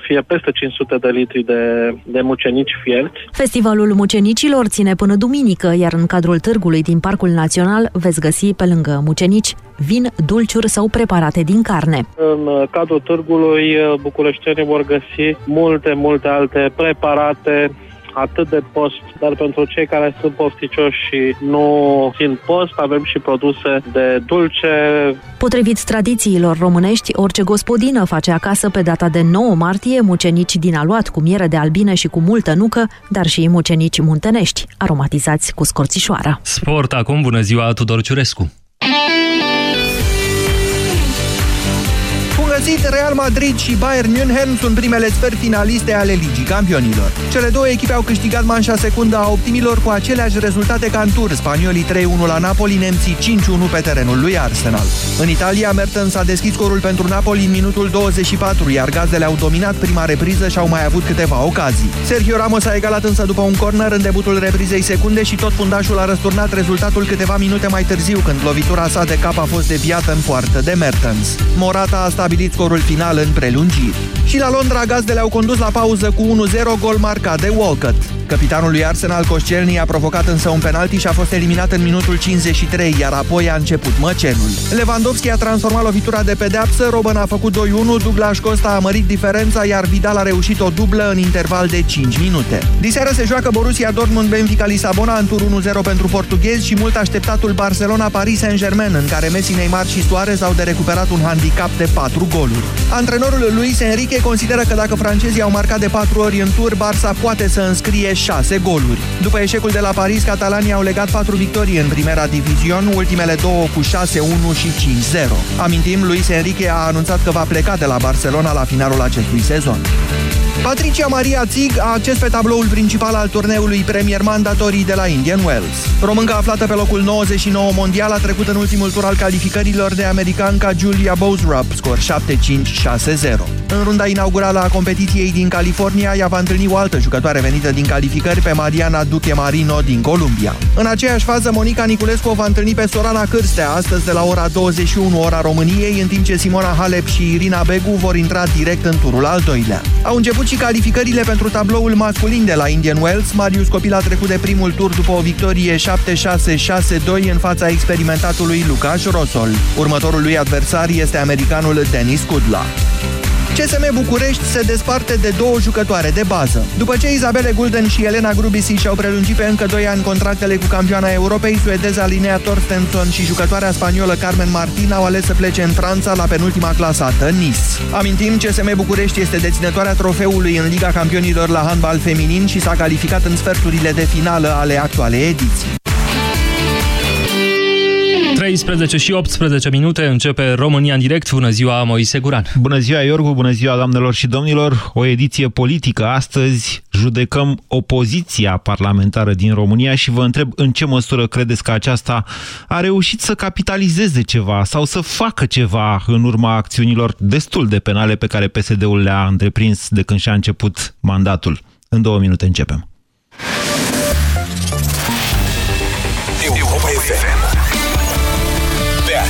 fie peste 500 de litri de, de mucenici fierți. Festivalul mucenicilor ține până duminică, iar în cadrul târgului din Parcul Național veți găsi pe lângă mucenici vin, dulciuri sau preparate din carne. În cadrul târgului bucureștenii vor găsi multe, multe alte preparate atât de post, dar pentru cei care sunt pofticioși și nu țin post, avem și produse de dulce. Potrivit tradițiilor românești, orice gospodină face acasă pe data de 9 martie mucenici din aluat cu miere de albine și cu multă nucă, dar și mucenici muntenești, aromatizați cu scorțișoara. Sport acum, bună ziua, Tudor Ciurescu! Găsit, Real Madrid și Bayern München sunt primele sferi finaliste ale Ligii Campionilor. Cele două echipe au câștigat manșa secundă a optimilor cu aceleași rezultate ca în tur, spaniolii 3-1 la Napoli, nemții 5-1 pe terenul lui Arsenal. În Italia, Mertens a deschis scorul pentru Napoli în minutul 24, iar gazdele au dominat prima repriză și au mai avut câteva ocazii. Sergio Ramos a egalat însă după un corner în debutul reprizei secunde și tot fundașul a răsturnat rezultatul câteva minute mai târziu, când lovitura sa de cap a fost deviată în poartă de Mertens. Morata a stabilit stabilit scorul final în prelungiri. Și la Londra, gazdele au condus la pauză cu 1-0 gol marcat de Walcott. Capitanul lui Arsenal, Koscielny, a provocat însă un penalti și a fost eliminat în minutul 53, iar apoi a început măcenul. Lewandowski a transformat lovitura de pedeapsă, Robben a făcut 2-1, Douglas Costa a mărit diferența, iar Vidal a reușit o dublă în interval de 5 minute. Diseară se joacă Borussia Dortmund-Benfica Lisabona în tur 1-0 pentru portughezi și mult așteptatul Barcelona-Paris Saint-Germain, în care Messi, Neymar și Suarez au de recuperat un handicap de 4 goluri. Antrenorul Luis Enrique consideră că dacă francezii au marcat de 4 ori în tur, Barça poate să înscrie 6 goluri. După eșecul de la Paris, catalanii au legat 4 victorii în primera divizion, ultimele două cu 6-1 și 5-0. Amintim, Luis Enrique a anunțat că va pleca de la Barcelona la finalul acestui sezon. Patricia Maria Zig a acces pe tabloul principal al turneului Premier Mandatorii de la Indian Wells. Românca aflată pe locul 99 mondial a trecut în ultimul tur al calificărilor de americanca Julia Bozrup, scor 7-5-6-0. În runda inaugurală a competiției din California, ea va întâlni o altă jucătoare venită din calificări pe Mariana Duque Marino din Columbia. În aceeași fază, Monica Niculescu o va întâlni pe Sorana Cârstea, astăzi de la ora 21 ora României, în timp ce Simona Halep și Irina Begu vor intra direct în turul al doilea. Au început și calificările pentru tabloul masculin de la Indian Wells. Marius Copil a trecut de primul tur după o victorie 7-6-6-2 în fața experimentatului Lucas Rosol. Următorul lui adversar este americanul Denis Kudla. CSM București se desparte de două jucătoare de bază. După ce Isabele Gulden și Elena Grubisi și-au prelungit pe încă 2 ani contractele cu campioana Europei, suedeza Linea Torstenson și jucătoarea spaniolă Carmen Martin au ales să plece în Franța la penultima clasată, Nice. Amintim, CSM București este deținătoarea trofeului în Liga Campionilor la handbal feminin și s-a calificat în sferturile de finală ale actualei ediții. 13 și 18 minute începe România în direct. Bună ziua, Moise Guran. Bună ziua, Iorgu, bună ziua, doamnelor și domnilor. O ediție politică. Astăzi judecăm opoziția parlamentară din România și vă întreb în ce măsură credeți că aceasta a reușit să capitalizeze ceva sau să facă ceva în urma acțiunilor destul de penale pe care PSD-ul le-a întreprins de când și-a început mandatul. În două minute începem.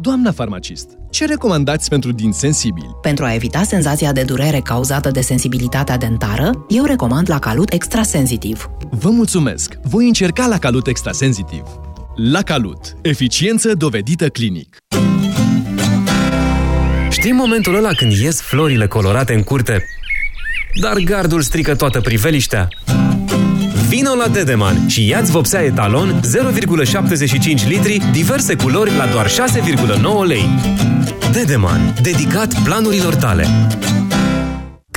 Doamna farmacist, ce recomandați pentru din sensibili? Pentru a evita senzația de durere cauzată de sensibilitatea dentară, eu recomand la Calut Extrasensitiv. Vă mulțumesc! Voi încerca la Calut Extrasensitiv. La Calut. Eficiență dovedită clinic. Știi momentul ăla când ies florile colorate în curte, dar gardul strică toată priveliștea? Vino la Dedeman și ia-ți vopsea etalon 0,75 litri, diverse culori la doar 6,9 lei. Dedeman. Dedicat planurilor tale.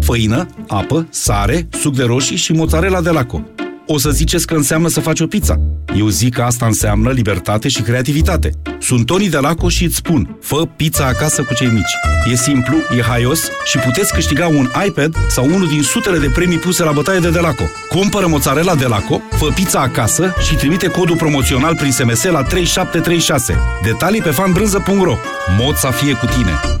Făină, apă, sare, suc de roșii și mozzarella de laco. O să ziceți că înseamnă să faci o pizza. Eu zic că asta înseamnă libertate și creativitate. Sunt Toni de Laco și îți spun, fă pizza acasă cu cei mici. E simplu, e haios și puteți câștiga un iPad sau unul din sutele de premii puse la bătaie de Delaco. Cumpără mozzarella Delaco, fă pizza acasă și trimite codul promoțional prin SMS la 3736. Detalii pe fanbrânză.ro Mod să fie cu tine!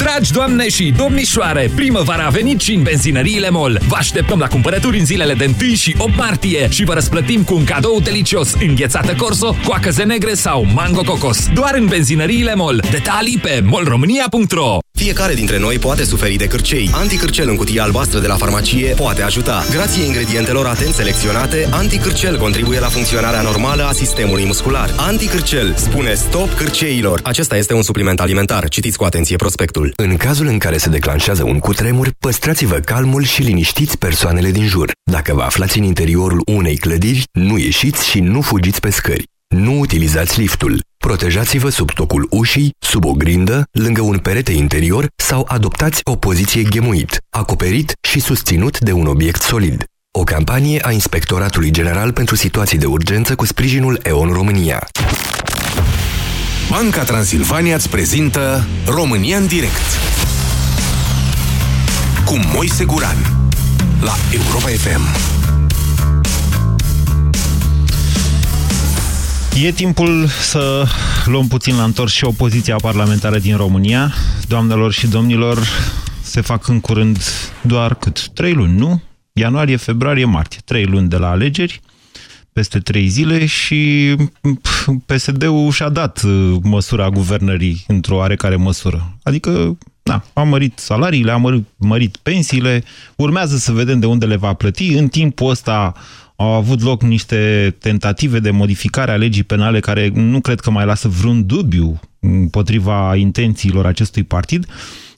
Dragi doamne și domnișoare, primăvara a venit și în benzinăriile MOL. Vă așteptăm la cumpărături în zilele de 1 și 8 martie și vă răsplătim cu un cadou delicios, înghețată corso, coacăze negre sau mango cocos. Doar în benzinăriile MOL. Detalii pe molromânia.ro Fiecare dintre noi poate suferi de cârcei. Anticârcel în cutie albastră de la farmacie poate ajuta. Grație ingredientelor atent selecționate, anticârcel contribuie la funcționarea normală a sistemului muscular. Anticârcel spune stop cârceilor. Acesta este un supliment alimentar. Citiți cu atenție prospectul. În cazul în care se declanșează un cutremur, păstrați-vă calmul și liniștiți persoanele din jur. Dacă vă aflați în interiorul unei clădiri, nu ieșiți și nu fugiți pe scări. Nu utilizați liftul. Protejați-vă sub tocul ușii, sub o grindă, lângă un perete interior sau adoptați o poziție ghemuit, acoperit și susținut de un obiect solid. O campanie a Inspectoratului General pentru Situații de Urgență cu sprijinul EON România. Banca Transilvania îți prezintă România în direct cu Moise Guran la Europa FM. E timpul să luăm puțin la întors și opoziția parlamentară din România. Doamnelor și domnilor, se fac în curând doar cât? Trei luni, nu? Ianuarie, februarie, martie. Trei luni de la alegeri, peste trei zile și PSD-ul și-a dat uh, măsura guvernării într-o oarecare măsură. Adică, da, a mărit salariile, a mărit, mărit pensiile, urmează să vedem de unde le va plăti. În timpul ăsta au avut loc niște tentative de modificare a legii penale care nu cred că mai lasă vreun dubiu împotriva intențiilor acestui partid.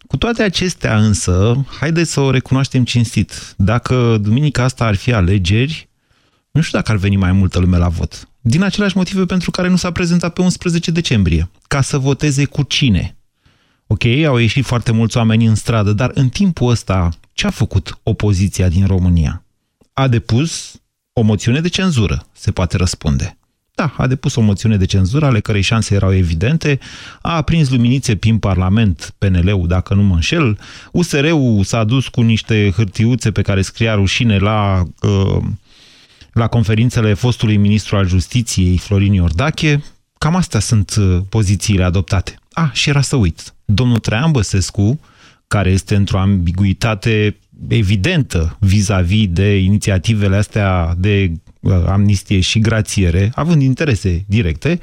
Cu toate acestea însă, haideți să o recunoaștem cinstit. Dacă duminica asta ar fi alegeri, nu știu dacă ar veni mai multă lume la vot. Din aceleași motive pentru care nu s-a prezentat pe 11 decembrie. Ca să voteze cu cine? Ok, au ieșit foarte mulți oameni în stradă, dar în timpul ăsta ce a făcut opoziția din România? A depus o moțiune de cenzură, se poate răspunde. Da, a depus o moțiune de cenzură, ale cărei șanse erau evidente, a aprins luminițe prin Parlament, PNL-ul, dacă nu mă înșel, USR-ul s-a dus cu niște hârtiuțe pe care scria rușine la, uh, la conferințele fostului ministru al justiției, Florin Iordache. Cam astea sunt uh, pozițiile adoptate. Ah, și era să uit. Domnul Traian Băsescu, care este într-o ambiguitate evidentă vis-a-vis -vis de inițiativele astea de uh, amnistie și grațiere, având interese directe,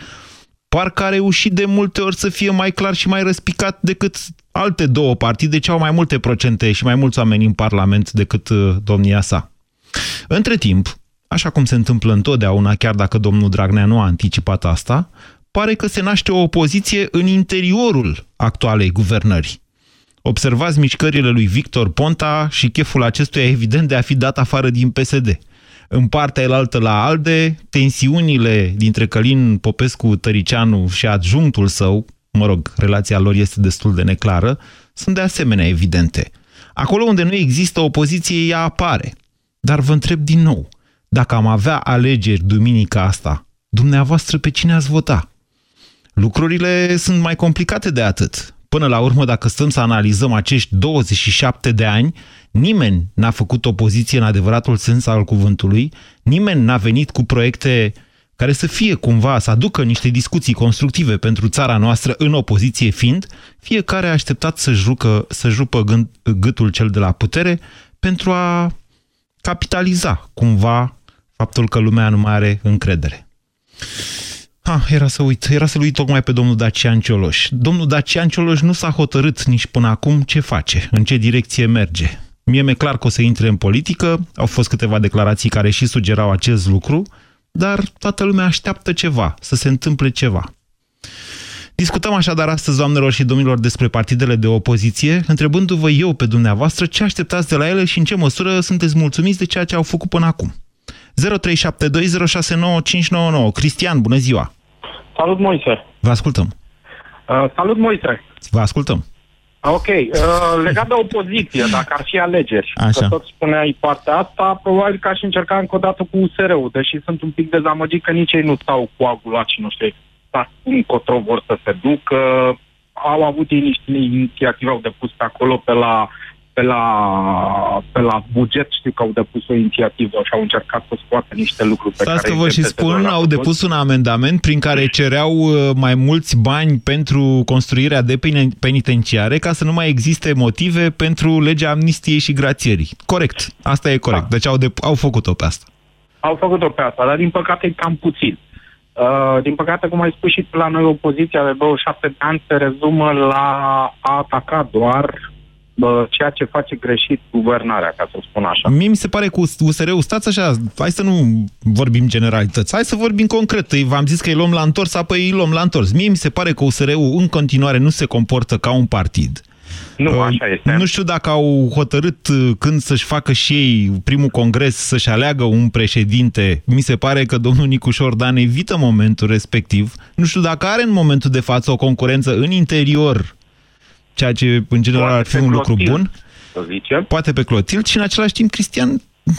parcă a reușit de multe ori să fie mai clar și mai răspicat decât alte două partide ce au mai multe procente și mai mulți oameni în Parlament decât uh, domnia sa. Între timp, așa cum se întâmplă întotdeauna, chiar dacă domnul Dragnea nu a anticipat asta, pare că se naște o opoziție în interiorul actualei guvernări. Observați mișcările lui Victor Ponta și cheful acestuia evident de a fi dat afară din PSD. În partea elaltă la ALDE, tensiunile dintre Călin Popescu Tăricianu și adjunctul său, mă rog, relația lor este destul de neclară, sunt de asemenea evidente. Acolo unde nu există opoziție, ea apare. Dar vă întreb din nou, dacă am avea alegeri duminica asta, dumneavoastră pe cine ați vota? Lucrurile sunt mai complicate de atât Până la urmă, dacă stăm să analizăm acești 27 de ani, nimeni n-a făcut opoziție în adevăratul sens al cuvântului, nimeni n-a venit cu proiecte care să fie cumva, să aducă niște discuții constructive pentru țara noastră în opoziție fiind, fiecare a așteptat să-și rupă, să rupă gâtul cel de la putere pentru a capitaliza cumva faptul că lumea nu mai are încredere. Ha, era să uit, era să-l uit tocmai pe domnul Dacian Cioloș. Domnul Dacian Cioloș nu s-a hotărât nici până acum ce face, în ce direcție merge. Mie mi-e clar că o să intre în politică, au fost câteva declarații care și sugerau acest lucru, dar toată lumea așteaptă ceva, să se întâmple ceva. Discutăm așadar astăzi, doamnelor și domnilor, despre partidele de opoziție, întrebându-vă eu pe dumneavoastră ce așteptați de la ele și în ce măsură sunteți mulțumiți de ceea ce au făcut până acum. 0372069599. Cristian, bună ziua! Salut, Moise! Vă ascultăm! Uh, salut, Moise! Vă ascultăm! Ok, uh, legat de opoziție, dacă ar fi alegeri, Așa. că tot spuneai partea asta, probabil că aș încerca încă o dată cu USR-ul, deși sunt un pic dezamăgit că nici ei nu stau coagulați și nu știu exact încotro vor să se ducă. Au avut ei niște inițiative, au depus pe acolo pe la pe la, pe la buget știu că au depus o inițiativă și au încercat să scoată niște lucruri pe Stați care... că vă și spun, au depus un amendament prin care cereau uh, mai mulți bani pentru construirea de penitenciare ca să nu mai existe motive pentru legea amnistiei și grațierii. Corect, asta e corect. Da. Deci au, de, au făcut-o pe asta. Au făcut-o pe asta, dar din păcate e cam puțin. Uh, din păcate, cum ai spus și la noi, opoziția de 27 de ani se rezumă la a ataca doar ceea ce face greșit guvernarea, ca să spun așa. Mie mi se pare cu USR-ul, stați așa, hai să nu vorbim generalități, hai să vorbim concret. V-am zis că îi luăm la întors, apoi îi luăm la întors. Mie mi se pare că USR-ul în continuare nu se comportă ca un partid. Nu, așa este. Nu știu dacă au hotărât uh, când să-și facă și ei primul congres să-și aleagă un președinte. Mi se pare că domnul Nicușor Dan evită momentul respectiv. Nu știu dacă are în momentul de față o concurență în interior ceea ce în general Poate ar fi un lucru bun. Să zicem. Poate pe Clotil și în același timp Cristian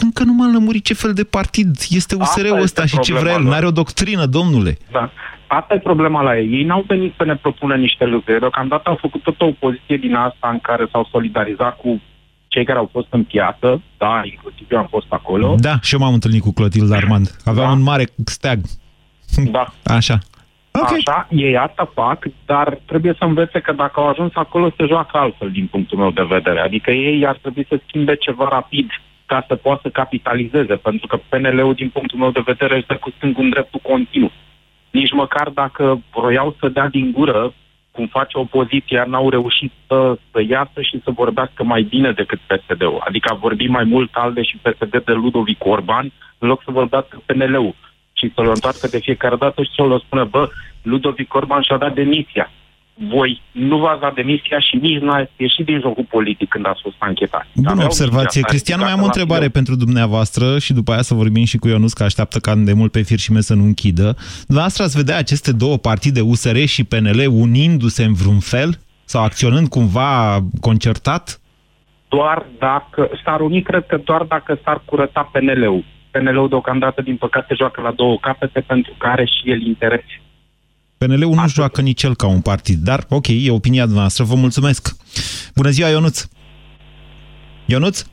încă nu m-a lămurit ce fel de partid este USR-ul ăsta și ce vrea el. N-are o doctrină, domnule. Da. Asta e problema la ei. Ei n-au venit să ne propună niște lucruri. Deocamdată au făcut tot o opoziție din asta în care s-au solidarizat cu cei care au fost în piață, da, inclusiv eu am fost acolo. Da, și eu m-am întâlnit cu Clotilde Armand. Avea da. un mare steag. Da. Așa. Okay. Așa, ei asta fac, dar trebuie să învețe că dacă au ajuns acolo, se joacă altfel din punctul meu de vedere. Adică ei ar trebui să schimbe ceva rapid ca să poată să capitalizeze, pentru că PNL-ul, din punctul meu de vedere, este cu stângul în dreptul continuu. Nici măcar dacă vroiau să dea din gură, cum face opoziția, n-au reușit să, să iasă și să vorbească mai bine decât PSD-ul. Adică a vorbit mai mult ALDE și PSD de Ludovic Orban, în loc să vorbească PNL-ul și să-l întoarcă de fiecare dată și să-l spună, bă, Ludovic Orban și-a dat demisia. Voi nu v-ați dat demisia și nici nu ați ieșit din jocul politic când ați fost anchetat. Bună observație. Cristian, mai am o întrebare pentru dumneavoastră și după aia să vorbim și cu Ionuț, că așteaptă ca de mult pe fir și să nu închidă. Dumneavoastră ați vedea aceste două partide, USR și PNL, unindu-se în vreun fel? Sau acționând cumva concertat? Doar dacă, s-ar uni, cred că doar dacă s-ar curăța PNL-ul. PNL-ul deocamdată, din păcate, joacă la două capete pentru că are și el interese. PNL-ul nu joacă nici el ca un partid, dar ok, e opinia noastră, vă mulțumesc. Bună ziua, Ionuț! Ionuț? Da,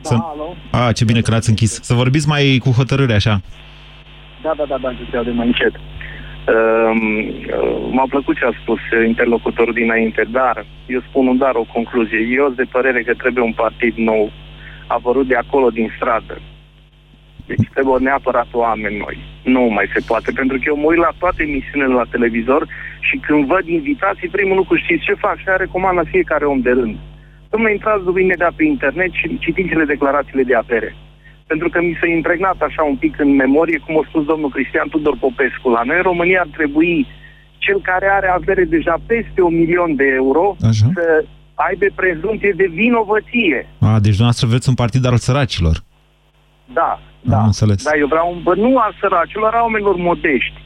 Să... alo? A, ce bine că l-ați închis. Să vorbiți mai cu hotărâre, așa. Da, da, da, da, să de mai încet. Uh, M-a plăcut ce a spus interlocutorul dinainte, dar eu spun un dar, o concluzie. Eu sunt de părere că trebuie un partid nou, apărut de acolo, din stradă, deci trebuie neapărat oameni noi. Nu mai se poate, pentru că eu mă uit la toate emisiunile la televizor și când văd invitații, primul lucru știți ce fac? Și recomand la fiecare om de rând. Domnule, intrați după imediat pe internet și citiți cele declarațiile de apere. Pentru că mi s-a impregnat așa un pic în memorie, cum a spus domnul Cristian Tudor Popescu. La noi în România ar trebui cel care are avere deja peste un milion de euro așa. să aibă prezumție de vinovăție. A, deci dumneavoastră vreți un partid al săracilor. Da, da. Am înțeles. Da, eu vreau un bă, nu al săracilor, a oamenilor modești.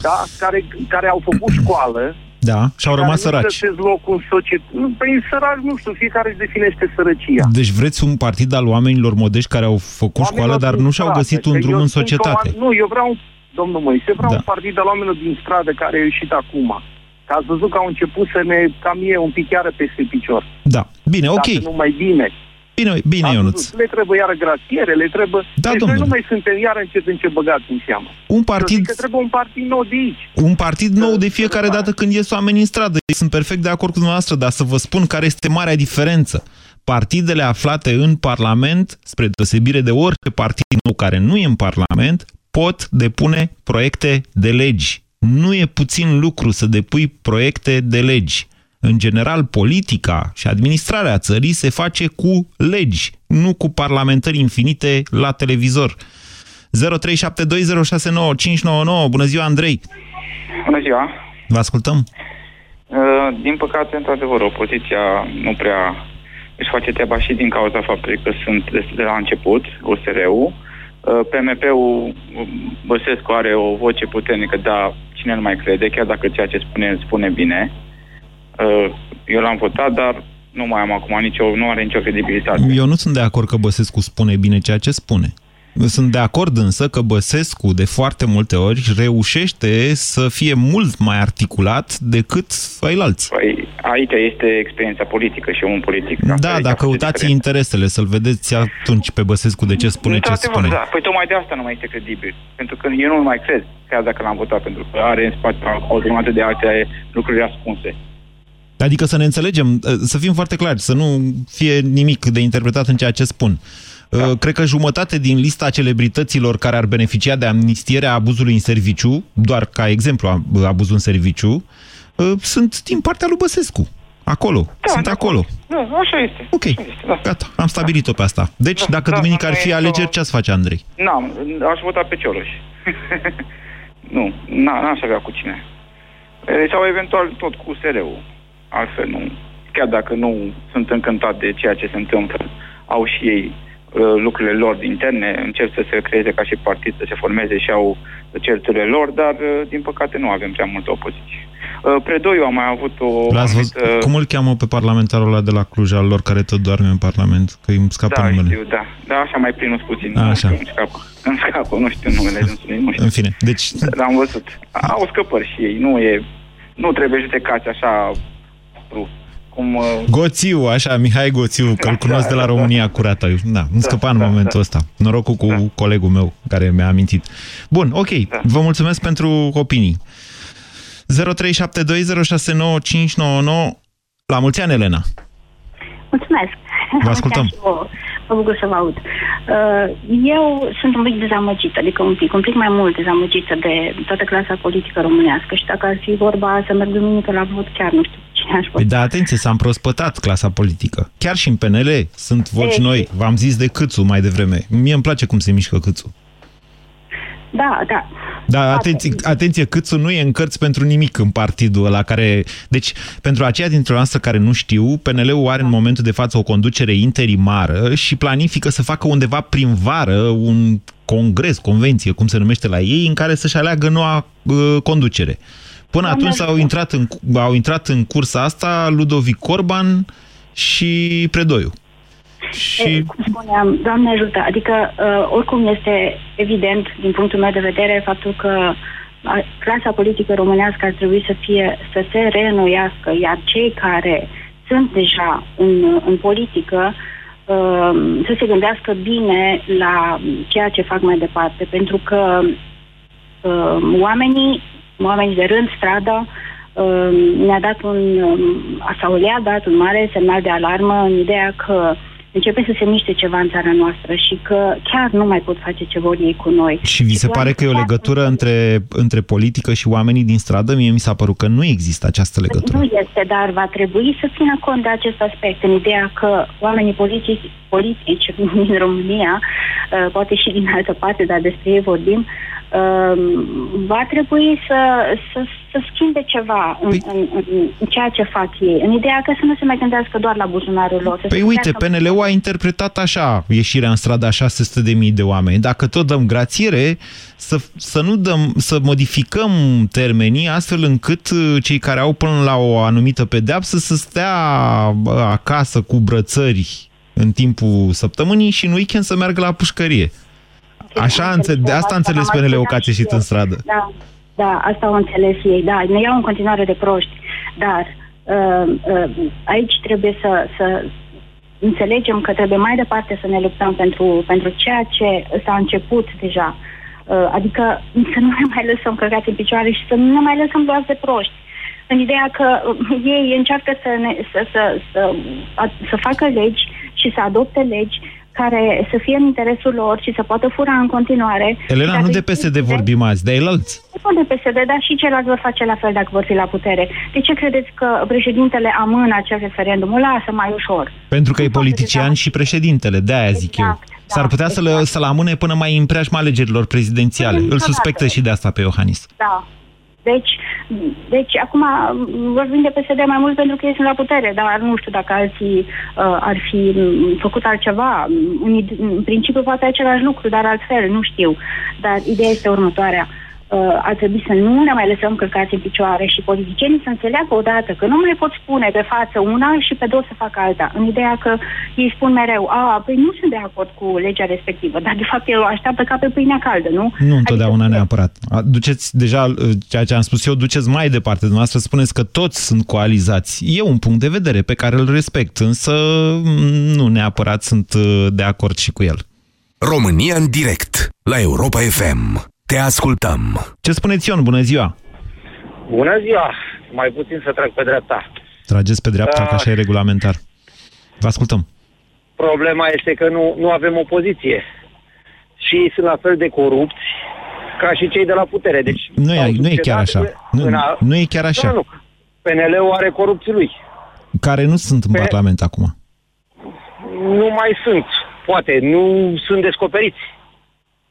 Da? Care, care au făcut școală. Da, și au rămas săraci. Nu loc în societate. Păi săraci, nu știu, fiecare își definește sărăcia. Deci vreți un partid al oamenilor modești care au făcut oamenilor școală, dar nu și-au găsit un drum în societate. nu, eu vreau, domnul Moise, vreau da. un partid al oamenilor din stradă care a ieșit acum Că ați văzut că au început să ne cam e un pic chiar peste picior. Da. Bine, ok. Dacă nu mai bine. Bine, bine, Ați Ionuț. văzut, Le trebuie iară gratiere, le trebuie... Da, deci noi domnule. nu mai suntem iară încet în ce băgați în seamă. Un Eu partid, zic că trebuie un partid nou de aici. un partid nou de fiecare dată când ies oamenii în stradă. Sunt perfect de acord cu dumneavoastră, dar să vă spun care este marea diferență. Partidele aflate în Parlament, spre deosebire de orice partid nou care nu e în Parlament, pot depune proiecte de legi. Nu e puțin lucru să depui proiecte de legi. În general, politica și administrarea țării se face cu legi, nu cu parlamentări infinite la televizor. 0372069599. Bună ziua, Andrei! Bună ziua! Vă ascultăm. Uh, Din păcate, într-adevăr, opoziția nu prea își face treaba și din cauza faptului că sunt de, de la început, USR-ul. Uh, PMP-ul, um, Băsescu are o voce puternică, dar cine nu mai crede, chiar dacă ceea ce spune, spune bine. Uh, Eu l-am votat, dar nu mai am acum nicio, nu are nicio credibilitate. Eu nu sunt de acord că Băsescu spune bine ceea ce spune. Sunt de acord însă că Băsescu de foarte multe ori reușește să fie mult mai articulat decât ceilalți. Păi, aici este experiența politică și omul politic. Da, dacă căutați interesele, să-l vedeți atunci pe Băsescu de ce spune ce Într-adevăr, spune. Da. Păi tocmai de asta nu mai este credibil. Pentru că eu nu mai cred, chiar dacă l-am votat, pentru că are în spate o grămadă de alte lucruri ascunse. Adică să ne înțelegem, să fim foarte clari, să nu fie nimic de interpretat în ceea ce spun. Da. Cred că jumătate din lista celebrităților care ar beneficia de amnistierea abuzului în serviciu, doar ca exemplu abuzul în serviciu, sunt din partea lui Băsescu. Acolo. Da, sunt da, acolo. Da, așa este. Ok, Așa este, da. gata, am stabilit-o pe asta. Deci, Da, dacă da, duminică da, ar fi e alegeri, o- ce ați face, Andrei? N-am, aș vota pe Cioloș. nu, n- n-aș avea cu cine. E, Sau eventual tot cu SR-ul. Altfel nu. Chiar dacă nu sunt încântat de ceea ce se întâmplă, au și ei uh, lucrurile lor interne, încep să se creeze ca și partid, să se formeze și au certurile lor, dar uh, din păcate nu avem prea multă opoziție. Uh, Predoiu a mai avut o L-ați văzut? anumită- Cum îl cheamă pe parlamentarul ăla de la Cluj, al lor care tot doarme în Parlament? Că îmi scapă da, numele. știu, da. Da, așa mai plinus puțin. A, Nu așa. știu, Îmi scapă. Îmi scapă, nu știu numele dânsului, nu știu. În fine, deci L-am văzut. Au scăpări și ei. Nu e... Nu trebuie judecați așa... ru- Cum... uh, Goțiu, așa, Mihai Goțiu, că îl cunosc de la România curată. Da, îmi scăpa în momentul ăsta. Norocul cu colegul meu care mi-a amintit. Bun, ok, vă mulțumesc pentru opinii. 0372069599 La mulți ani, Elena! Mulțumesc. Vă ascultăm. Chiar și vouă. Mă bucur să vă aud. Uh, Eu sunt un pic dezamăgită, adică un pic, un pic mai mult dezamăgită de toată clasa politică românească și dacă ar fi vorba să merg duminică la vot, chiar nu știu cine aș vota. Păi da, atenție, s-a împrospătat clasa politică. Chiar și în PNL sunt voci Ei, noi. V-am zis de Câțu mai devreme. Mie îmi place cum se mișcă Câțu. Da, da. Da, atenție, atenție, Câțu nu e în cărți pentru nimic în partidul ăla care... Deci, pentru aceia dintre noastre care nu știu, PNL-ul are în momentul de față o conducere interimară și planifică să facă undeva prin vară un congres, convenție, cum se numește la ei, în care să-și aleagă noua uh, conducere. Până Doamne atunci au intrat, în, au intrat în cursa asta Ludovic Orban și Predoiu. Și... Cum spuneam, Doamne ajută, adică uh, oricum este evident din punctul meu de vedere faptul că uh, clasa politică românească ar trebui să fie să se reînnoiască, iar cei care sunt deja în, în politică uh, să se gândească bine la ceea ce fac mai departe, pentru că uh, oamenii, oamenii de rând, strada, uh, ne-a dat un, um, sau le-a dat un mare semnal de alarmă în ideea că începe să se miște ceva în țara noastră și că chiar nu mai pot face ce vor ei cu noi. Și vi se pare că e o legătură între, între politică și oamenii din stradă? Mie mi s-a părut că nu există această legătură. Nu este, dar va trebui să țină cont de acest aspect, în ideea că oamenii politici, politici din România, uh, poate și din altă parte, dar despre ei vorbim, uh, va trebui să, să, să schimbe ceva în, în, în, în ceea ce fac ei, în ideea că să nu se mai gândească doar la buzunarul lor. Să Păi se uite, gândească- PNL-ul a interpretat așa ieșirea în stradă a 600.000 de oameni. Dacă tot dăm grațiere, să, să nu dăm, să modificăm termenii astfel încât uh, cei care au până la o anumită pedeapsă să stea bă, acasă cu brățări în timpul săptămânii și în weekend să meargă la pușcărie. Așa, înțe- de asta a înțeles PNL-ul că ați ieșit în stradă. Da. Da, asta au înțeles ei, da, ne iau în continuare de proști, dar uh, uh, aici trebuie să, să înțelegem că trebuie mai departe să ne luptăm pentru, pentru ceea ce s-a început deja. Uh, adică să nu ne mai lăsăm căcați în picioare și să nu ne mai lăsăm luați de proști. În ideea că uh, ei încearcă să, ne, să, să, să, a, să facă legi și să adopte legi care să fie în interesul lor și să poată fura în continuare. Elena, nu de PSD vorbim azi, de elalți. Nu de PSD, dar și ceilalți vor face la fel dacă vor fi la putere. De ce credeți că președintele amână acel referendum? O lasă mai ușor. Pentru că e politician și președintele, de-aia zic eu. Exact, S-ar putea să-l exact. să amâne până mai în preajma alegerilor prezidențiale. Îl Niciodată. suspectă și de asta pe Iohannis. Da. Deci, deci acum m, vorbim de PSD mai mult pentru că ei sunt la putere, dar nu știu dacă alții uh, ar fi m, făcut altceva. În, id- în principiu poate același lucru, dar altfel, nu știu. Dar ideea este următoarea. Uh, ar trebui să nu ne mai lăsăm călcați în picioare și politicienii să înțeleagă odată că nu mai pot spune pe față una și pe două să facă alta. În ideea că ei spun mereu, a, păi nu sunt de acord cu legea respectivă, dar de fapt el o așteaptă ca pe pâinea caldă, nu? Nu întotdeauna neapărat. A, Duceți deja uh, ceea ce am spus eu, duceți mai departe. Dumneavoastră spuneți că toți sunt coalizați. E un punct de vedere pe care îl respect, însă mm, nu neapărat sunt uh, de acord și cu el. România în direct la Europa FM. Te ascultăm. Ce spuneți, Țion? Bună ziua! Bună ziua! Mai puțin să trag pe dreapta. Trageți pe dreapta, Da. că așa e regulamentar. Vă ascultăm. Problema este că nu, nu avem opoziție. Și ei sunt la fel de corupți ca și cei de la putere. Deci, Nu e, s-au nu e chiar succedat așa. Nu, în a- nu e chiar așa. Nu, nu. PNL-ul are corupții lui. Care nu sunt în Pe- Parlament acum. Nu mai sunt. Poate, nu sunt descoperiți.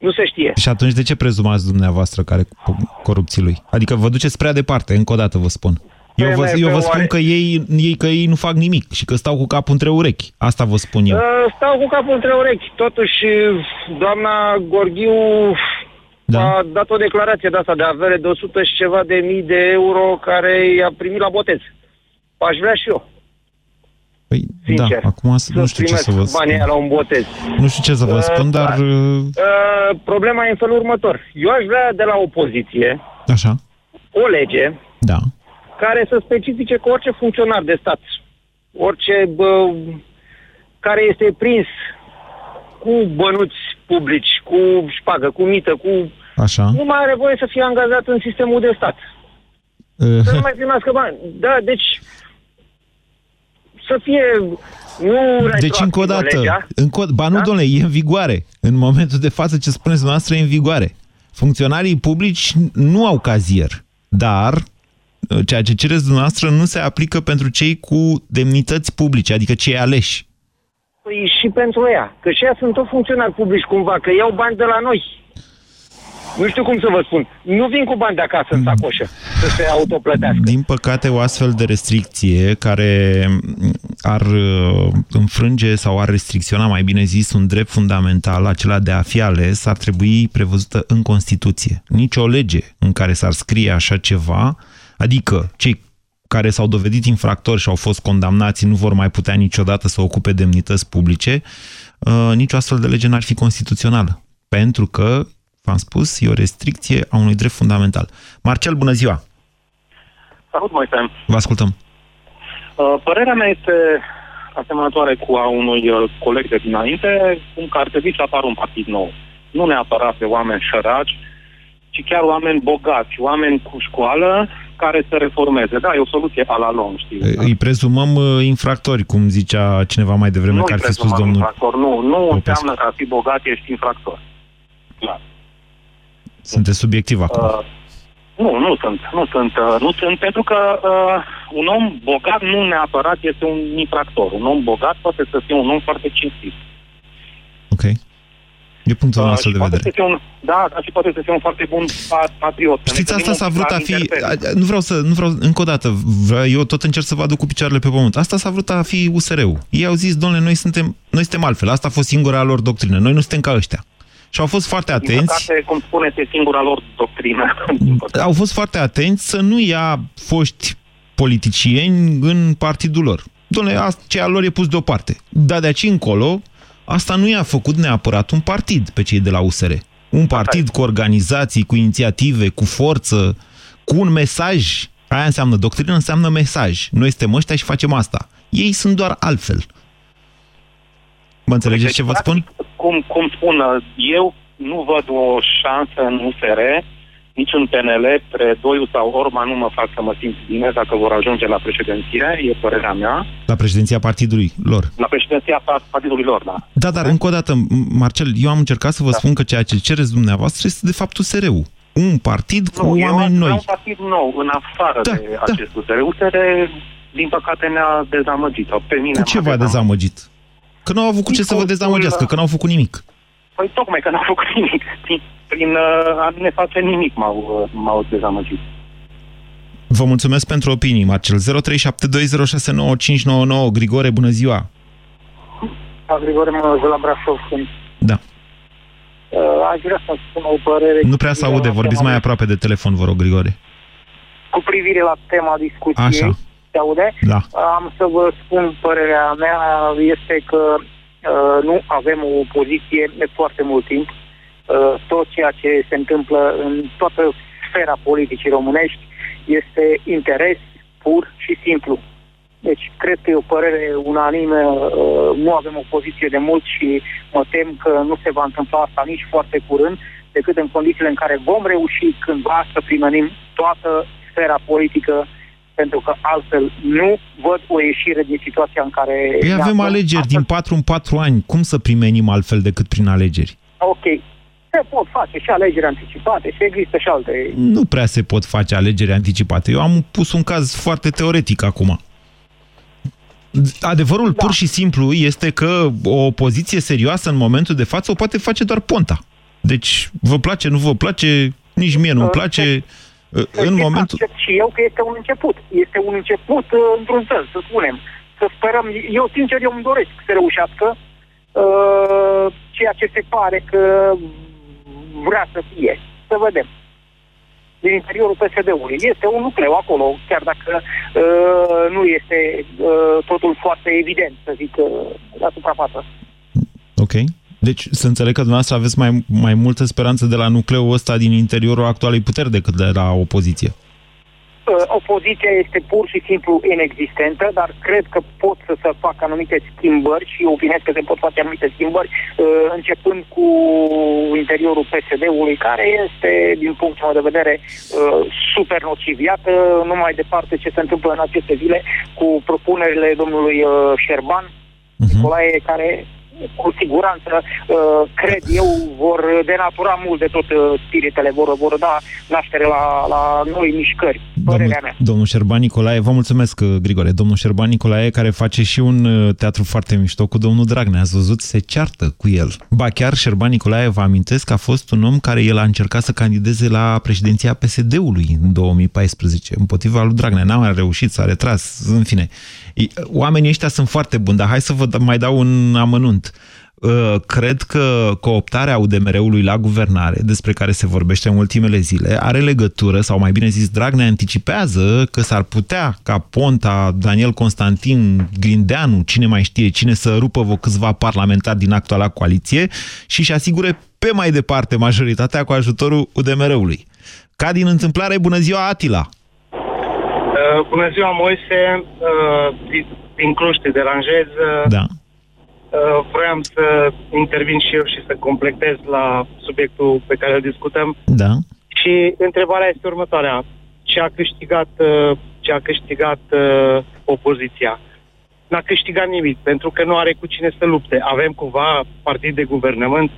Nu se știe. Și atunci de ce prezumați dumneavoastră care corupții lui? Adică vă duceți prea departe, încă o dată vă spun. Eu vă, eu vă spun că ei, ei, că ei nu fac nimic și că stau cu capul între urechi. Asta vă spun eu. Uh, Stau cu capul între urechi. Totuși, doamna Gorghiu Da. a dat o declarație de asta de avere de 100 și ceva de mii de euro care i-a primit la botez. Aș vrea și eu, Păi, sincer. da, acum să- nu știu ce să vă primesc banii aia spun. la un botez. Nu știu ce să vă Uh, spun, dar... uh, Uh, problema e în felul următor. Eu aș vrea de la opoziție Așa, o lege da. care să specifice că orice funcționar de stat, orice bă, care este prins cu bănuți publici, cu șpagă, cu mită, cu... Așa. Nu mai are voie să fie angajat în sistemul de stat. Uh, Să nu mai primească bani. Da, deci să fie nu Deci încă o dată, legea, încă o, ba nu, da? domnule, e în vigoare. În momentul de față ce spuneți dumneavoastră e în vigoare. Funcționarii publici nu au cazier, dar uh, ceea ce cereți dumneavoastră nu se aplică pentru cei cu demnități publice, adică cei aleși. Păi și pentru ea. Că și ea sunt tot funcționari publici cumva, că iau bani de la noi. Nu știu cum să vă spun. Nu vin cu bani de acasă în sacoșă să se autoplătească. Din păcate, o astfel de restricție care ar uh, înfrânge sau ar restricționa, mai bine zis, un drept fundamental, acela de a fi ales, ar trebui prevăzută în Constituție. Nici o lege în care s-ar scrie așa ceva, adică cei care s-au dovedit infractori și au fost condamnați nu vor mai putea niciodată să ocupe demnități publice, uh, nicio astfel de lege n-ar fi constituțională. Pentru că, v-am spus, e o restricție a unui drept fundamental. Marcel, bună ziua! Salut, Moise. Vă ascultăm. Uh, Părerea mea este asemănătoare cu a unui uh, coleg de dinainte, cum că ar trebui să apară un partid nou. Nu neapărat pe oameni săraci, ci chiar oameni bogați, oameni cu școală care să reformeze. Da, e o soluție a la lung, știi? Îi prezumăm uh, infractori, cum zicea cineva mai devreme, nu că ar fi spus presumăm domnul. infractor, nu, nu Popescu. înseamnă că a fi bogat ești infractor. Clar. Sunteți subiectiv acum. Uh, nu, nu sunt. Nu sunt, uh, nu sunt pentru că uh, un om bogat nu neapărat este un infractor. Un om bogat poate să fie un om foarte cinstit. Ok. E punctul Uh, nostru și de poate vedere. să fie un, da, dar și poate să fie un foarte bun pa- patriot. Să ne Știți, asta gândim s-a un vrut pic a la fi... interpret. a- Nu vreau să... Nu vreau, încă o dată, vreau- eu tot încerc să vă aduc cu picioarele pe pământ. Asta s-a vrut a fi USR-ul. Ei au zis, domnule, noi suntem, noi suntem altfel. Asta a fost singura lor doctrină. Noi nu suntem ca ăștia. Și au fost foarte Din atenți. păcate, cum spuneți, e singura lor doctrină. Au fost foarte atenți să nu ia foști politicieni în partidul lor. Dom'le, asta- ce al lor e pus deoparte. Dar de aici încolo, asta nu i-a făcut neapărat un partid pe cei de la USR. Un partid cu organizații, cu inițiative, cu forță, cu un mesaj. Aia înseamnă, doctrină înseamnă mesaj. Noi suntem ăștia și facem asta. Ei sunt doar altfel. Mă înțelegeți Deci, ce vă practic, spun? Cum, cum spun, eu nu văd o șansă în USR, nici în PNL, Predoiu sau Orman nu mă fac să mă simt bine dacă vor ajunge la președinție, e părerea mea. La președinția partidului lor. La președinția pa- partidului lor, da. Da, dar încă o dată, M- Marcel, eu am încercat să vă da. spun că ceea ce cereți dumneavoastră este de fapt USR-ul. Un partid cu Nu, eu oameni aș vrea noi. un partid nou, în afară Da, de acest USR. USR, din păcate, ne-a dezamăgit. Pe mine Cu ce m-a v-a dezamăgit? Că nu au avut cu ce să vă Discursul, dezamăgească, că n-au făcut nimic. Păi tocmai că n-au făcut nimic. Prin, prin uh, a ne face nimic m-au, uh, m-au dezamăgit. Vă mulțumesc pentru opinii, Marcel. 0372069599. Grigore, bună ziua! A, Grigore Mănăză la Brașov sunt. Da. Uh, aș vrea să spun o părere... Nu prea se aude, vorbiți mai aproape de telefon, vă rog, Grigore. Cu privire la tema discuției, Așa. Se aude? Da. Am să vă spun părerea mea, este că uh, nu avem o poziție de foarte mult timp. Uh, tot ceea ce se întâmplă în toată sfera politicii românești este interes pur și simplu. Deci, cred că e o părere unanimă, uh, nu avem o poziție de mult și mă tem că nu se va întâmpla asta nici foarte curând, decât în condițiile în care vom reuși cândva să primenim toată sfera politică, pentru că altfel nu văd o ieșire din situația în care... Păi ne avem aflăm. alegeri din 4 în 4 ani. Cum să primenim altfel decât prin alegeri? Ok. Se pot face și alegeri anticipate și există și alte... Nu prea se pot face alegeri anticipate. Eu am pus un caz foarte teoretic acum. Adevărul da. pur și simplu este că o opoziție serioasă în momentul de față o poate face doar Ponta. Deci, vă place, nu vă place, nici mie nu-mi place. În momentul... Accept și eu că este un început. Este un început uh, într-un fel, să spunem. Să sperăm, eu sincer, eu îmi doresc să reușească uh, ceea ce se pare că vrea să fie. Să vedem. Din interiorul PSD-ului. Este un nucleu acolo, chiar dacă uh, nu este uh, totul foarte evident, să zic, uh, la suprafață. Ok. Deci să înțeleg că dumneavoastră aveți mai, mai multă speranță de la nucleul ăsta din interiorul actualei puteri decât de la opoziție. Uh, opoziția este pur și simplu inexistentă, dar cred că pot să se facă anumite schimbări și opinez că se pot face anumite schimbări, uh, începând cu interiorul PSD-ului, care este, din punctul meu de vedere, uh, super nociv. Iată numai departe ce se întâmplă în aceste zile cu propunerile domnului uh, Șerban, uh-huh. Nicolae, care cu siguranță, uh, cred eu, vor denatura mult de tot uh, spiritele, vor, vor da naștere la, la noi mișcări, părerea mea. Domnul Șerban Nicolae, vă mulțumesc, uh, Grigore. Domnul Șerban Nicolae, care face și un uh, teatru foarte mișto cu domnul Dragnea, ați văzut, se ceartă cu el. Ba chiar Șerban Nicolae, vă amintesc, a fost un om care el a încercat să candideze la președinția PSD-ului în 2014, împotriva lui Dragnea. N-a mai reușit, s-a retras, în fine. Oamenii ăștia sunt foarte buni, dar hai să vă mai dau un amănunt. Cred că cooptarea UDMR-ului la guvernare, despre care se vorbește în ultimele zile, are legătură, sau mai bine zis, Dragnea anticipează că s-ar putea ca Ponta, Daniel Constantin, Grindeanu, cine mai știe cine, să rupă vă câțiva parlamentari din actuala coaliție și își asigure pe mai departe majoritatea cu ajutorul UDMR-ului. Ca din întâmplare, bună ziua, Atila! Uh, bună ziua, Moise. Uh, din, din Cluj te deranjez. Uh, Da. Uh, vreau să intervin și eu și să completez la subiectul pe care îl discutăm. Da. Și întrebarea este următoarea. Ce a câștigat, uh, ce a câștigat uh, opoziția? N-a câștigat nimic, pentru că nu are cu cine să lupte. Avem cumva partid de guvernământ?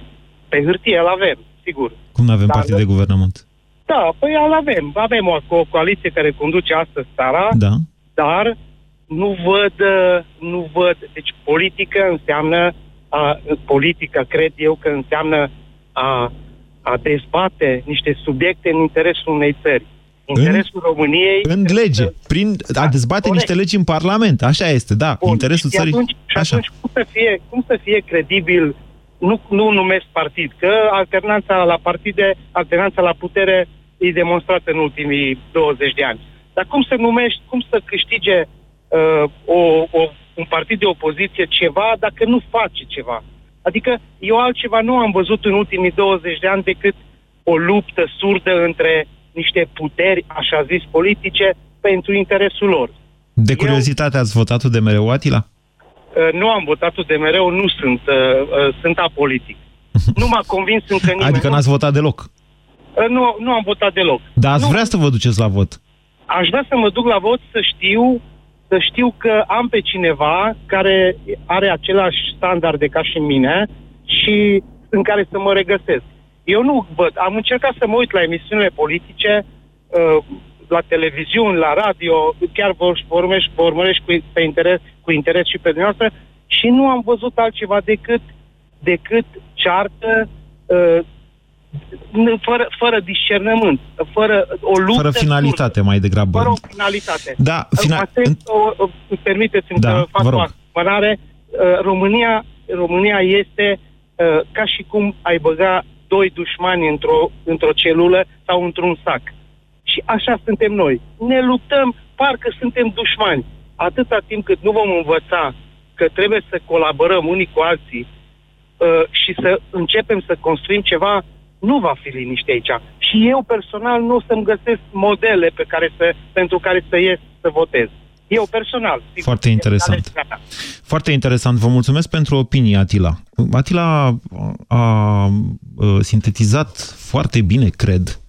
Pe hârtie îl avem, sigur. Cum nu avem Dar partid nu- de guvernământ? Da, păi îl avem. Avem o, o coaliție care conduce astăzi țara, Da. dar nu văd, uh, nu văd. Deci politică înseamnă, a, politică cred eu că înseamnă a, a dezbate niște subiecte în interesul unei țări. Interesul României... În lege, prin a dezbate corect. niște legi în Parlament, așa este, da, Bun, interesul și țării. Atunci, și Așa. atunci cum, să fie, cum să fie credibil, nu, nu numesc partid, că alternanța la partide, alternanța la putere e demonstrată în ultimii 20 de ani. Dar cum să numești, cum să câștige uh, o, o, un partid de opoziție ceva dacă nu face ceva? Adică eu altceva nu am văzut în ultimii 20 de ani decât o luptă surdă între niște puteri, așa zis, politice, pentru interesul lor. De curiozitate ați votat de mereu, Atila? Uh, nu am votat de mereu, nu sunt, uh, uh, sunt apolitic. nu m-a convins încă nimeni. Adică n-ați votat deloc? Uh, nu, nu am votat deloc. Dar ați nu. vrea să vă duceți la vot? Aș vrea să mă duc la vot să știu să știu că am pe cineva care are același standarde ca și mine și în care să mă regăsesc. Eu nu văd. Am încercat să mă uit la emisiunile politice, uh, la televiziuni, la radio, chiar vă urmărești, vă urmărești cu, pe interes, cu interes și pe dumneavoastră și nu am văzut altceva decât, decât ceartă uh, fără, fără discernământ, fără o luptă... Fără finalitate, mai degrabă. Fără o finalitate. Da, fina... o, o, permiteți-mi Da, să fac vă rog. o asemănare. Uh, România, România este uh, ca și cum ai băga doi dușmani într-o, într-o celulă sau într-un sac. Și așa suntem noi. Ne luptăm, parcă suntem dușmani. Atâta timp cât nu vom învăța că trebuie să colaborăm unii cu alții uh, și să începem să construim ceva, nu va fi liniște aici. Și eu personal nu o să-mi găsesc modele pe care să, pentru care să ies să votez. Eu personal. Sigur, Foarte interesant. Este alegerea mea. Foarte interesant. Vă mulțumesc pentru opinie, Atila. Atila a, a, a sintetizat foarte bine, cred,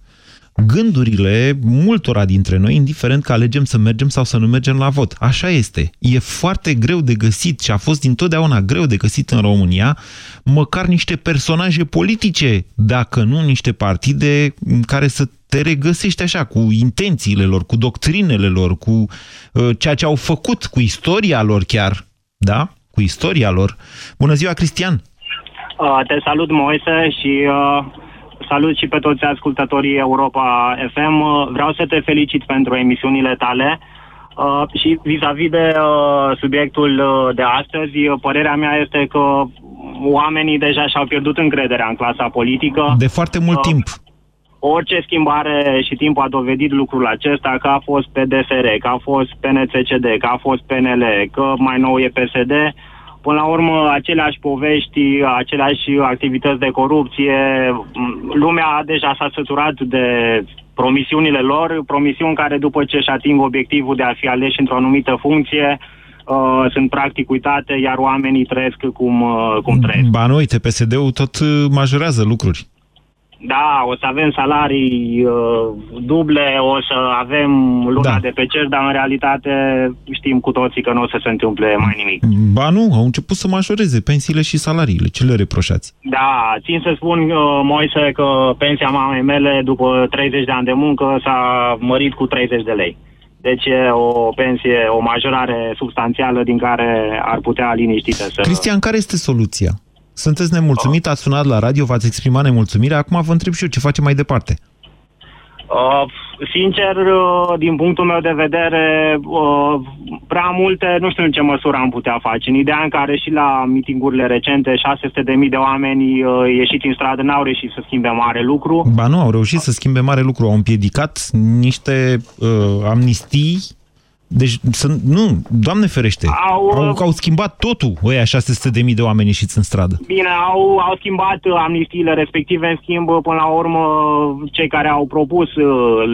gândurile multora dintre noi, indiferent că alegem să mergem sau să nu mergem la vot. Așa este. E foarte greu de găsit și a fost dintotdeauna greu de găsit în România măcar niște personaje politice, dacă nu niște partide în care să te regăsești așa, cu intențiile lor, cu doctrinele lor, cu uh, ceea ce au făcut, cu istoria lor chiar, da? Cu istoria lor. Bună ziua, Cristian! Uh, te salut, Moise, și uh, salut și pe toți ascultătorii Europa FM. Uh, vreau să te felicit pentru emisiunile tale. Uh, și vis-a-vis de uh, subiectul uh, de astăzi, uh, părerea mea este că oamenii deja și-au pierdut încrederea în clasa politică. De foarte mult Uh, timp. Orice schimbare și timp a dovedit lucrul acesta, că a fost PDSR, că a fost PNCCD, că a fost PNL, că mai nou e PSD, până la urmă aceleași povești, aceleași activități de corupție, m, lumea deja s-a săturat de promisiunile lor, promisiuni care după ce își ating obiectivul de a fi aleși într-o anumită funcție, uh, sunt practic uitate, iar oamenii trăiesc cum, uh, cum trăiesc. Ba nu, uite, PSD-ul tot uh, majorează lucruri. Da, o să avem salarii uh, duble, o să avem luna Da. de pe cer, dar în realitate știm cu toții că nu o să se întâmple mai nimic. Ba nu, au început să majoreze pensiile și salariile. Ce le reproșați? Da, țin să spun, uh, Moise, că pensia mamei mele după 30 de ani de muncă s-a mărit cu 30 de lei. Deci e o pensie, o majorare substanțială din care ar putea liniștită să... Cristian, care este soluția? Sunteți nemulțumit, ați sunat la radio, v-ați exprimat nemulțumirea, acum vă întreb și eu ce facem mai departe. Uh, sincer, uh, din punctul meu de vedere, uh, prea multe, nu știu în ce măsură am putea face. În ideea în care și la mitingurile recente, 600.000 de oameni uh, ieșiți în stradă n-au reușit să schimbe mare lucru. Ba nu, au reușit să schimbe mare lucru, au împiedicat niște uh, amnistii, deci, să, nu, Doamne ferește, Au, au, au schimbat totul, ăia 600.000 de oameni ieșiți în stradă. Bine, au, au schimbat uh, amnistiile respective, în schimb, până la urmă, cei care au propus uh,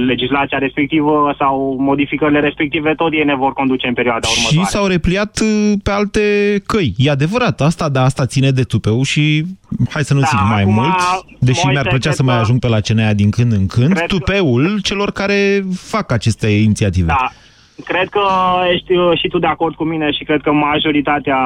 legislația respectivă sau modificările respective, tot ei ne vor conduce în perioada Și următoare. s-au repliat uh, pe alte căi. E adevărat, asta, da, asta ține de tupeu și hai să nu Da, zic mai acum, mult, deși Moise, mi-ar plăcea cred să mai că- ajung pe la CNA din când în când, Cred că- tupeul celor care fac aceste inițiative. Da. Cred că ești uh, și tu de acord cu mine și cred că majoritatea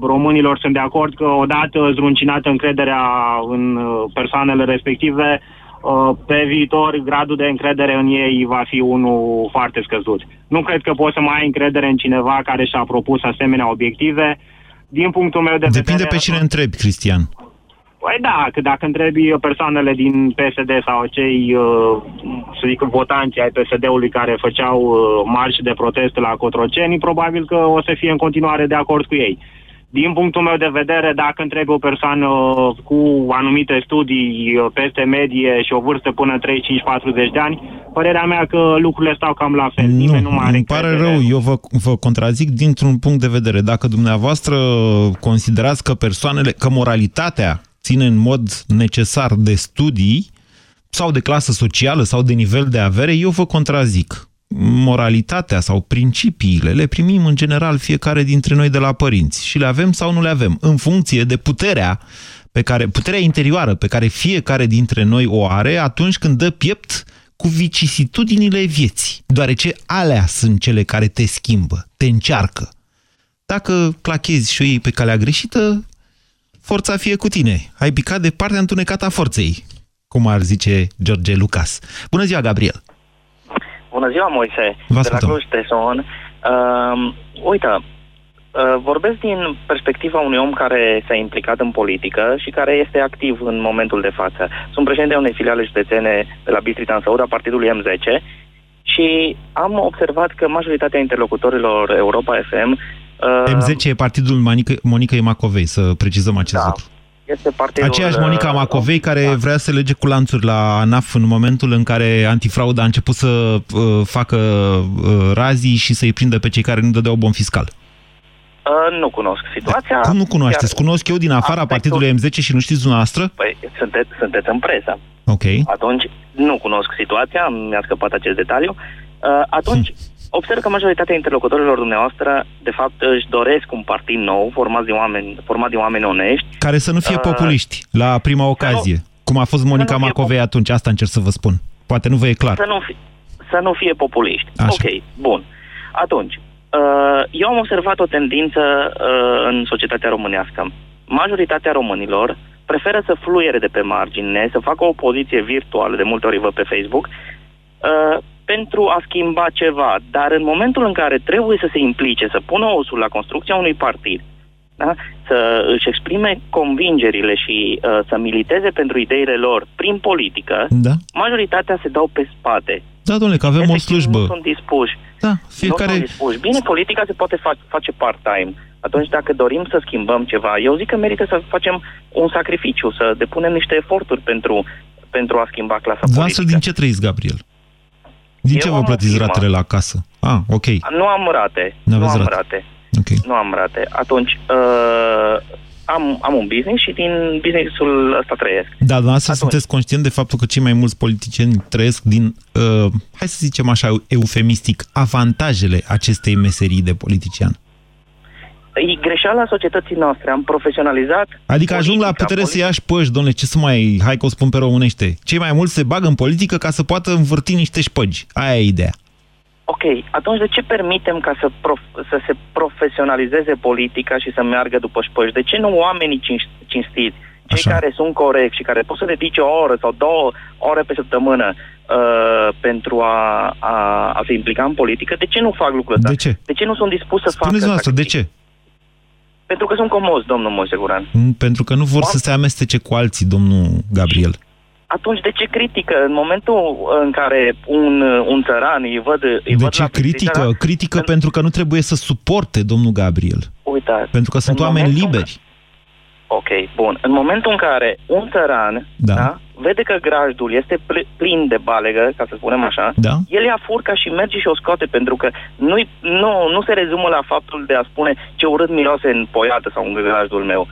românilor sunt de acord că odată zruncinată încrederea în uh, persoanele respective, uh, pe viitor gradul de încredere în ei va fi unul foarte scăzut. Nu cred că poți să mai ai încredere în cineva care și-a propus asemenea obiective. Din punctul meu de Depinde vedere... pe cine întrebi, Cristian. Păi da, că dacă întrebi persoanele din PSD sau cei, uh, să zic, votanții ai PSD-ului care făceau uh, marși de protest la Cotroceni, probabil că o să fie în continuare de acord cu ei. din punctul meu de vedere, dacă întreg o persoană cu anumite studii uh, peste medie și o vârstă până 35-40 de ani, părerea mea că lucrurile stau cam la fel. Nu, nu mai are îmi pare încredere. rău, eu vă, vă contrazic dintr-un punct de vedere. Dacă dumneavoastră considerați că persoanele, că moralitatea ține în mod necesar de studii sau de clasă socială sau de nivel de avere, eu vă contrazic. Moralitatea sau principiile le primim în general fiecare dintre noi de la părinți și le avem sau nu le avem, în funcție de puterea pe care, puterea interioară pe care fiecare dintre noi o are atunci când dă piept cu vicisitudinile vieții, deoarece alea sunt cele care te schimbă, te încearcă. Dacă clachezi și o iei pe calea greșită, forța fie cu tine. Ai picat de partea întunecată a forței, cum ar zice George Lucas. Bună ziua, Gabriel! Bună ziua, Moise, Vă de la ascultăm. Cluj, Teson. Uh, uite, uh, vorbesc din perspectiva unui om care s-a implicat în politică și care este activ în momentul de față. Sunt președinte unei filiale județene de la Bistrița în Săuda, partidului M10, și am observat că majoritatea interlocutorilor Europa FM uh, M10 e partidul Monica, Monica Macovei, să precizăm acest Da. lucru. este partidul... Aceeași Monica uh, Macovei care vrea să lege cu lanțuri la ANAF în momentul în care antifrauda a început să uh, facă uh, razii și să-i prindă pe cei care nu dădeau bon fiscal. Uh, nu cunosc situația. Cum nu cunoașteți? Chiar- Cunosc eu din afara Aspectul- partidului M10 și nu știți dumneavoastră? Păi, sunteți, sunteți în presă. Ok. Atunci, nu cunosc situația, mi-a scăpat acest detaliu. Uh, atunci, observ că majoritatea interlocutorilor dumneavoastră, de fapt, își doresc un partid nou, format de oameni, format de oameni onești. Care să nu fie Uh, populiști la prima ocazie. Cum a fost Monica Macovei atunci, asta încerc să vă spun. Poate nu vă e clar. Să nu, fi, să nu fie populiști. Așa. Ok, bun. Atunci, uh, eu am observat o tendință uh, în societatea românească. Majoritatea românilor preferă să fluiere de pe margine, să facă o poziție virtuală, de multe ori văd pe Facebook, uh, pentru a schimba ceva. Dar în momentul în care trebuie să se implice, să pună osul la construcția unui partid, da? să își exprime convingerile și uh, să militeze pentru ideile lor prin politică, Da. majoritatea se dau pe spate. Da, domnule, că avem o Efectiv, slujbă. Nu sunt dispuși. Da, Nu fiecare... sunt dispuși. Bine, politica se poate fa- face part-time. Atunci, dacă dorim să schimbăm ceva, eu zic că merită să facem un sacrificiu, să depunem niște eforturi pentru, pentru a schimba clasa Dumneavoastră politică. din ce trăiți, Gabriel? Din Eu ce vă am o plătiți firmă. ratele la casă? Ah, ok. Nu am rate. Nu Nu aveți am rate. rate. Ok. Nu am rate. Atunci, uh, am, am un business și din businessul ăsta trăiesc. Da, dumneavoastră sunteți conștient de faptul că cei mai mulți politicieni trăiesc din, uh, hai să zicem așa, eufemistic, avantajele acestei meserii de politician. E greșeala societății noastre. Am profesionalizat Adică ajung la putere să iași păși, domnule, ce să mai, hai că o spun pe românește. Cei mai mulți se bagă în politică ca să poată învârti niște șpăgi. Aia e ideea. Ok, atunci de ce permitem ca să, prof- să se profesionalizeze politica și să meargă după șpăși? De ce nu oamenii cinș- cinstiți, cei Așa. care sunt corecți și care pot să dedice o oră sau două ore pe săptămână uh, pentru a, a, a se implica în politică, de ce nu fac lucrul ăsta? De ce? De ce nu sunt dispus să facă? Spuneți dumneavoastră, de ce? Pentru că sunt comozi, domnul Moise Guran. Mm, Pentru că nu vor să se amestece cu alții, domnul Gabriel. Atunci de ce critică? În momentul în care un, un țăran îi văd, îi De văd ce la critică? Bistrița, Critică pentru că nu trebuie să suporte, domnul Gabriel. Uitați, Pentru că sunt în oameni momentul liberi. Ok, bun. În momentul în care un țăran Da. da, vede că grajdul este pl- plin de balegă, ca să spunem așa, Da. el ia furca și merge și o scoate, pentru că nu, nu, nu se rezumă la faptul de a spune ce urât miroase în poiată sau în grajdul meu.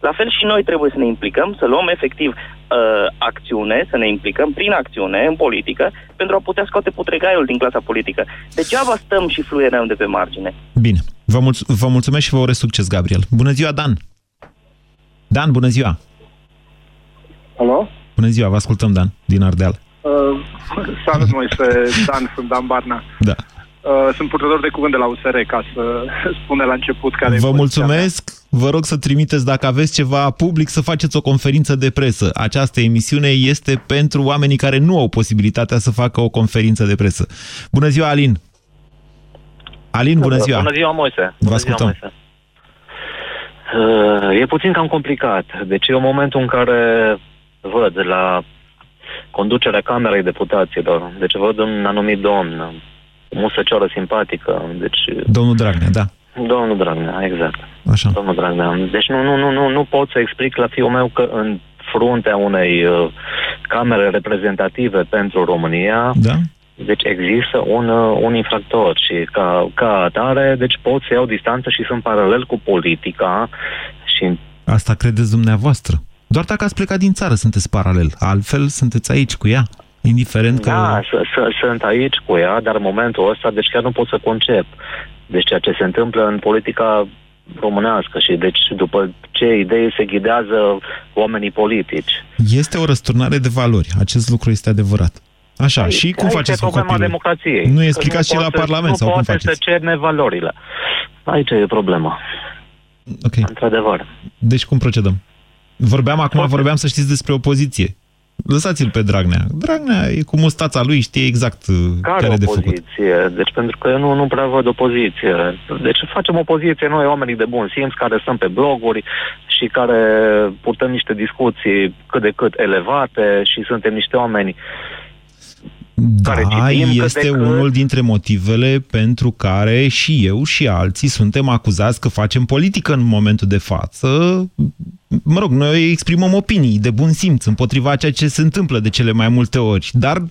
La fel și noi trebuie să ne implicăm, să luăm efectiv uh, acțiune, să ne implicăm prin acțiune în politică, pentru a putea scoate putregaiul din clasa politică. Degeaba stăm și fluierăm de pe margine. Bine. Vă, mulț- vă mulțumesc și vă urez succes, Gabriel. Bună ziua, Dan! Dan, bună ziua! Alo? Bună ziua, vă ascultăm, Dan, din Ardeal. Uh, salut, Moise, Dan, sunt Dan Barna. Da. Uh, sunt purtător de cuvânt de la USR, ca să spun de la început care e Vă poziția mulțumesc. Vă rog să trimiteți, dacă aveți ceva public, să faceți o conferință de presă. Această emisiune este pentru oamenii care nu au posibilitatea să facă o conferință de presă. Bună ziua, Alin! Alin, bună ziua! Bună ziua, Moise! Vă Bună ascultăm. Ziua, Moise. Uh, e puțin cam complicat. Deci eu în momentul în care văd la conducerea Camerei Deputaților, deci văd un anumit domn, o musăcioară simpatică, deci Domnul Dragnea, da. domnul Dragnea, exact. Așa. Domnul Dragnea. Deci nu, nu, nu, nu, nu pot să explic la fiul meu că în fruntea unei uh, camere reprezentative pentru România da? Deci există un, uh, un infractor și ca, ca atare, deci pot să iau distanță și sunt paralel cu politica și... Asta credeți dumneavoastră. Doar dacă ați plecat din țară sunteți paralel. Altfel sunteți aici cu ea. Indiferent că... Da, sunt aici cu ea, dar în momentul ăsta, deci chiar nu pot să concep. Deci ceea ce se întâmplă în politica românească și deci după ce idei se ghidează oamenii politici. Este o răsturnare de valori. Acest lucru este adevărat. Așa, aici, și cum faceți cu problema copilul? democrației. Nu explicați și la Parlament nu sau cum poate faceți? să cerne valorile. Aici e problema. Ok. Într-adevăr. Deci cum procedăm? Vorbeam acum, vorbeam să știți despre opoziție. Lăsați-l pe Dragnea. Dragnea e cu mustața lui, știe exact uh, Care care de făcut. opoziție? Deci pentru că eu nu, nu prea văd opoziție. Deci facem opoziție noi, oamenii de bun simț, care stăm pe bloguri și care purtăm niște discuții cât de cât elevate și suntem niște oameni Da, citim cât este de cât. unul dintre motivele pentru care și eu și alții suntem acuzați că facem politică în momentul de față. Mă rog, noi exprimăm opinii de bun simț împotriva a ceea ce se întâmplă de cele mai multe ori. Dar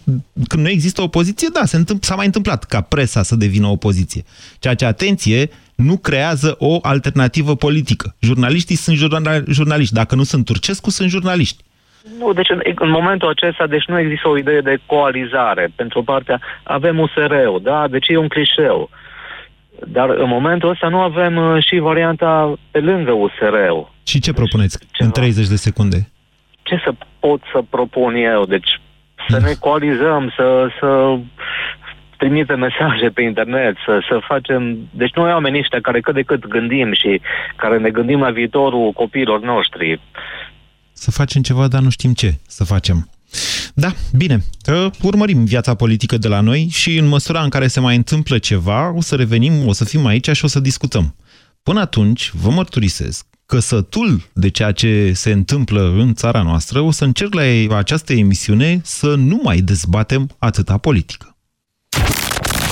când nu există opoziție, da, se întâmpl- s-a mai întâmplat ca presa să devină opoziție. Ceea ce, atenție, nu creează o alternativă politică. Jurnaliștii sunt jurnal- jurnaliști. Dacă nu sunt Turcescu, sunt jurnaliști. Nu, deci în, în momentul acesta, deci nu există o idee de coalizare. Pentru o parte avem USR-ul, da? Deci e un clișeu. Dar în momentul ăsta nu avem uh, și varianta pe lângă USR-ul. Și ce propuneți în 30 de secunde? Ce să pot să propun eu? Deci să ne coalizăm, să, să trimite mesaje pe internet, să, să facem... Deci noi oamenii ăștia care cât de cât gândim și care ne gândim la viitorul copiilor noștri, Să facem ceva, dar nu știm ce să facem. Da, bine. Ă, Urmărim viața politică de la noi și în măsura în care se mai întâmplă ceva, o să revenim, o să fim aici și o să discutăm. Până atunci, vă mărturisesc că sătul de ceea ce se întâmplă în țara noastră, o să încerc la această emisiune să nu mai dezbatem atâta politică.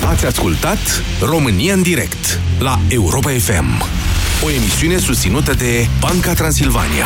Ați ascultat România în direct la Europa FM. O emisiune susținută de Banca Transilvania.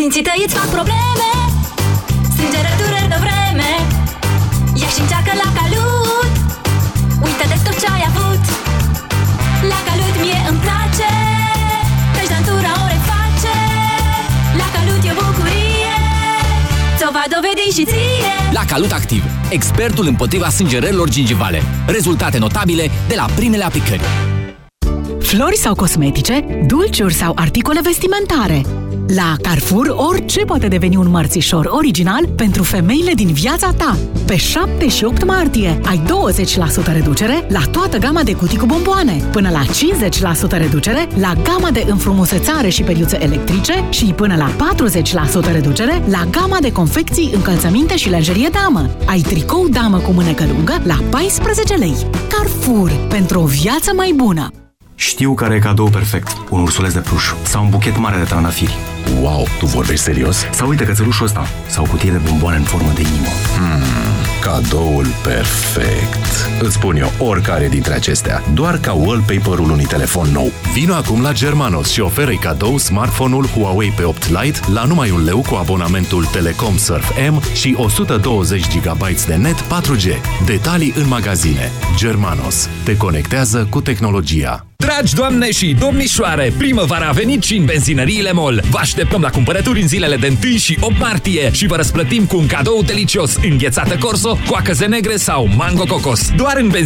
Dinții tăi îți fac probleme. Strângere, dureri de vreme. Ia și încearcă la calut. Uită de tot ce ai avut. La calut mie îmi place. Treci dantura o reface. La calut e bucurie. Ți-o va dovedi și ție. La Calut Activ, expertul împotriva sângerărilor gingivale. Rezultate notabile de la primele aplicări. Flori sau cosmetice, dulciuri sau articole vestimentare. La Carrefour, orice poate deveni un mărțișor original pentru femeile din viața ta. Pe 7 și 8 martie ai 20% reducere la toată gama de cutii cu bomboane, până la 50% reducere la gama de înfrumusețare și periuțe electrice și până la 40% reducere la gama de confecții, încălțăminte și lenjerie damă. Ai tricou damă cu mânecă lungă la 14 lei. Carrefour, pentru o viață mai bună! Știu care e cadou perfect. Un ursuleț de pluș sau un buchet mare de trandafiri. Wow, tu vorbești serios? Sau uite cățelușul ăsta sau o cutie de bomboane în formă de inimă. Hmm, cadoul perfect. Îți spun eu oricare dintre acestea, doar ca wallpaper-ul unui telefon nou. Vino acum la Germanos și oferă cadou smartphone-ul Huawei pe 8 Lite la numai un leu cu abonamentul Telecom Surf M și 120 GB de net 4G. Detalii în magazine. Germanos. Te conectează cu tehnologia. Dragi doamne și domnișoare, primăvara a venit și în benzinăriile MOL. Vă așteptăm la cumpărături în zilele de 1 și 8 martie și vă răsplătim cu un cadou delicios, înghețată corso, coacăze negre sau mango cocos. Doar în benzinărie